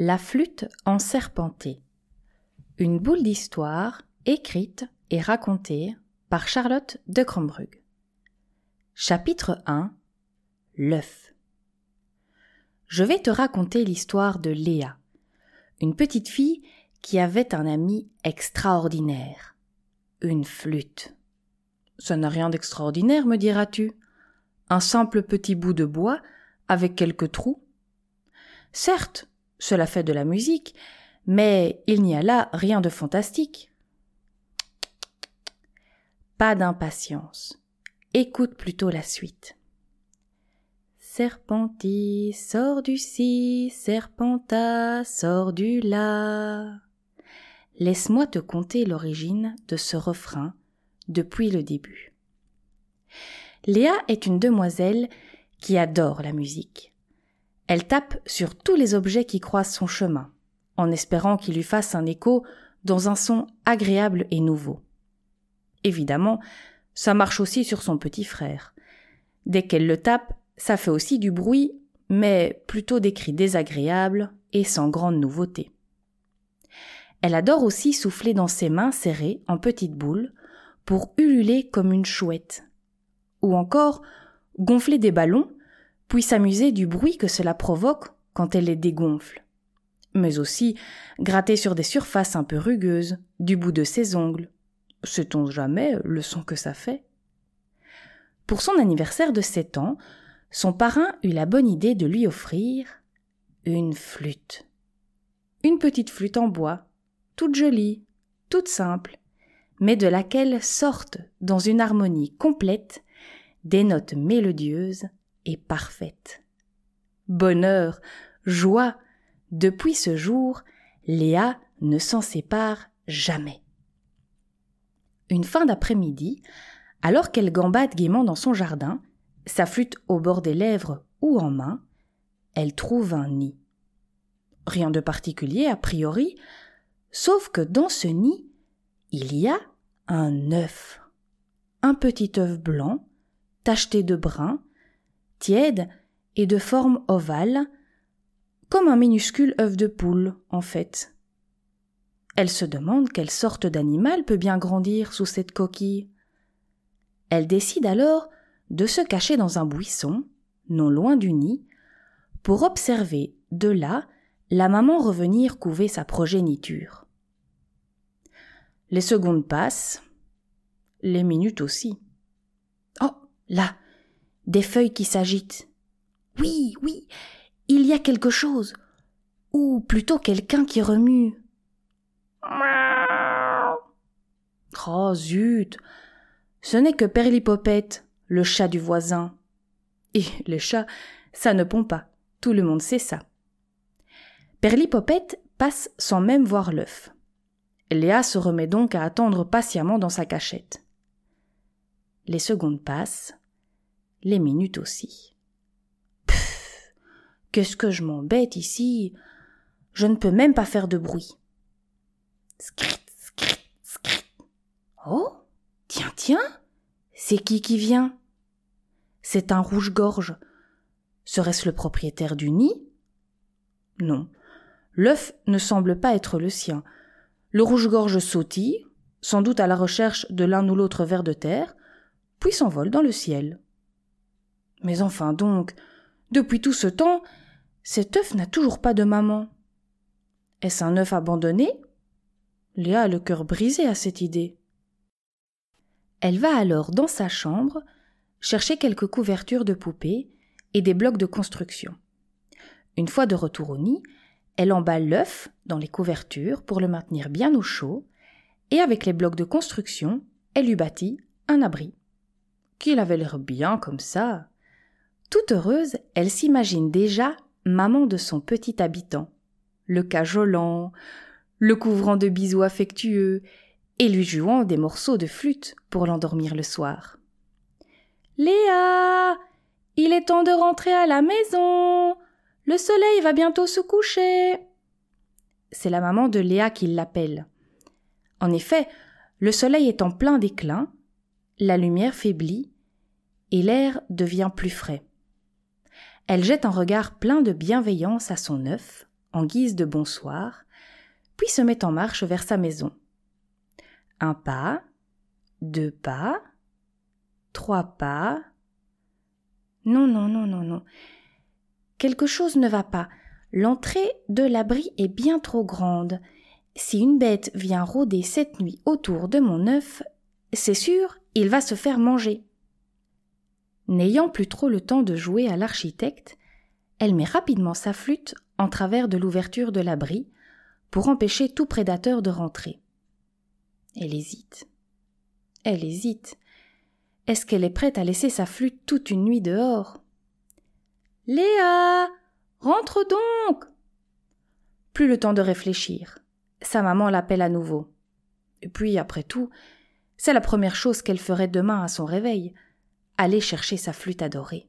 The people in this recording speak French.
La flûte en serpenté. Une boule d'histoire écrite et racontée par Charlotte de Crombrug. Chapitre 1 L'œuf. Je vais te raconter l'histoire de Léa, une petite fille qui avait un ami extraordinaire. Une flûte. Ça n'a rien d'extraordinaire, me diras-tu. Un simple petit bout de bois avec quelques trous. Certes, cela fait de la musique, mais il n'y a là rien de fantastique. Pas d'impatience. Écoute plutôt la suite. Serpenti, sort du ci, serpenta, sort du là. Laisse-moi te conter l'origine de ce refrain depuis le début. Léa est une demoiselle qui adore la musique. Elle tape sur tous les objets qui croisent son chemin, en espérant qu'il lui fasse un écho dans un son agréable et nouveau. Évidemment, ça marche aussi sur son petit frère. Dès qu'elle le tape, ça fait aussi du bruit, mais plutôt des cris désagréables et sans grande nouveauté. Elle adore aussi souffler dans ses mains serrées en petites boules pour ululer comme une chouette. Ou encore gonfler des ballons puis s'amuser du bruit que cela provoque quand elle les dégonfle. Mais aussi gratter sur des surfaces un peu rugueuses, du bout de ses ongles. Sait-on jamais le son que ça fait? Pour son anniversaire de sept ans, son parrain eut la bonne idée de lui offrir une flûte. Une petite flûte en bois, toute jolie, toute simple, mais de laquelle sortent, dans une harmonie complète, des notes mélodieuses parfaite. Bonheur, joie, depuis ce jour, Léa ne s'en sépare jamais. Une fin d'après-midi, alors qu'elle gambade gaiement dans son jardin, sa flûte au bord des lèvres ou en main, elle trouve un nid. Rien de particulier a priori, sauf que dans ce nid, il y a un œuf. Un petit œuf blanc, tacheté de brun, tiède et de forme ovale, comme un minuscule œuf de poule, en fait. Elle se demande quelle sorte d'animal peut bien grandir sous cette coquille. Elle décide alors de se cacher dans un buisson, non loin du nid, pour observer de là la maman revenir couver sa progéniture. Les secondes passent, les minutes aussi. Oh, là, des feuilles qui s'agitent. Oui, oui, il y a quelque chose, ou plutôt quelqu'un qui remue. Oh zut, ce n'est que Perlipopette, le chat du voisin. Et les chats, ça ne pond pas, tout le monde sait ça. Perlipopette passe sans même voir l'œuf. Léa se remet donc à attendre patiemment dans sa cachette. Les secondes passent, les minutes aussi. Pfff, qu'est-ce que je m'embête ici? Je ne peux même pas faire de bruit. Oh, tiens, tiens, c'est qui qui vient? C'est un rouge-gorge. Serait-ce le propriétaire du nid? Non, l'œuf ne semble pas être le sien. Le rouge-gorge sautille, sans doute à la recherche de l'un ou l'autre ver de terre, puis s'envole dans le ciel. Mais enfin donc, depuis tout ce temps, cet œuf n'a toujours pas de maman. Est-ce un œuf abandonné? Léa a le cœur brisé à cette idée. Elle va alors dans sa chambre chercher quelques couvertures de poupées et des blocs de construction. Une fois de retour au nid, elle emballe l'œuf dans les couvertures pour le maintenir bien au chaud, et avec les blocs de construction, elle lui bâtit un abri. Qu'il avait l'air bien comme ça. Toute heureuse, elle s'imagine déjà maman de son petit habitant, le cajolant, le couvrant de bisous affectueux et lui jouant des morceaux de flûte pour l'endormir le soir. Léa, il est temps de rentrer à la maison. Le soleil va bientôt se coucher. C'est la maman de Léa qui l'appelle. En effet, le soleil est en plein déclin, la lumière faiblit et l'air devient plus frais. Elle jette un regard plein de bienveillance à son œuf en guise de bonsoir, puis se met en marche vers sa maison. Un pas, deux pas, trois pas. Non, non, non, non, non. Quelque chose ne va pas. L'entrée de l'abri est bien trop grande. Si une bête vient rôder cette nuit autour de mon œuf, c'est sûr, il va se faire manger. N'ayant plus trop le temps de jouer à l'architecte, elle met rapidement sa flûte en travers de l'ouverture de l'abri pour empêcher tout prédateur de rentrer. Elle hésite. Elle hésite. Est-ce qu'elle est prête à laisser sa flûte toute une nuit dehors? Léa Rentre donc Plus le temps de réfléchir. Sa maman l'appelle à nouveau. Et puis, après tout, c'est la première chose qu'elle ferait demain à son réveil aller chercher sa flûte adorée.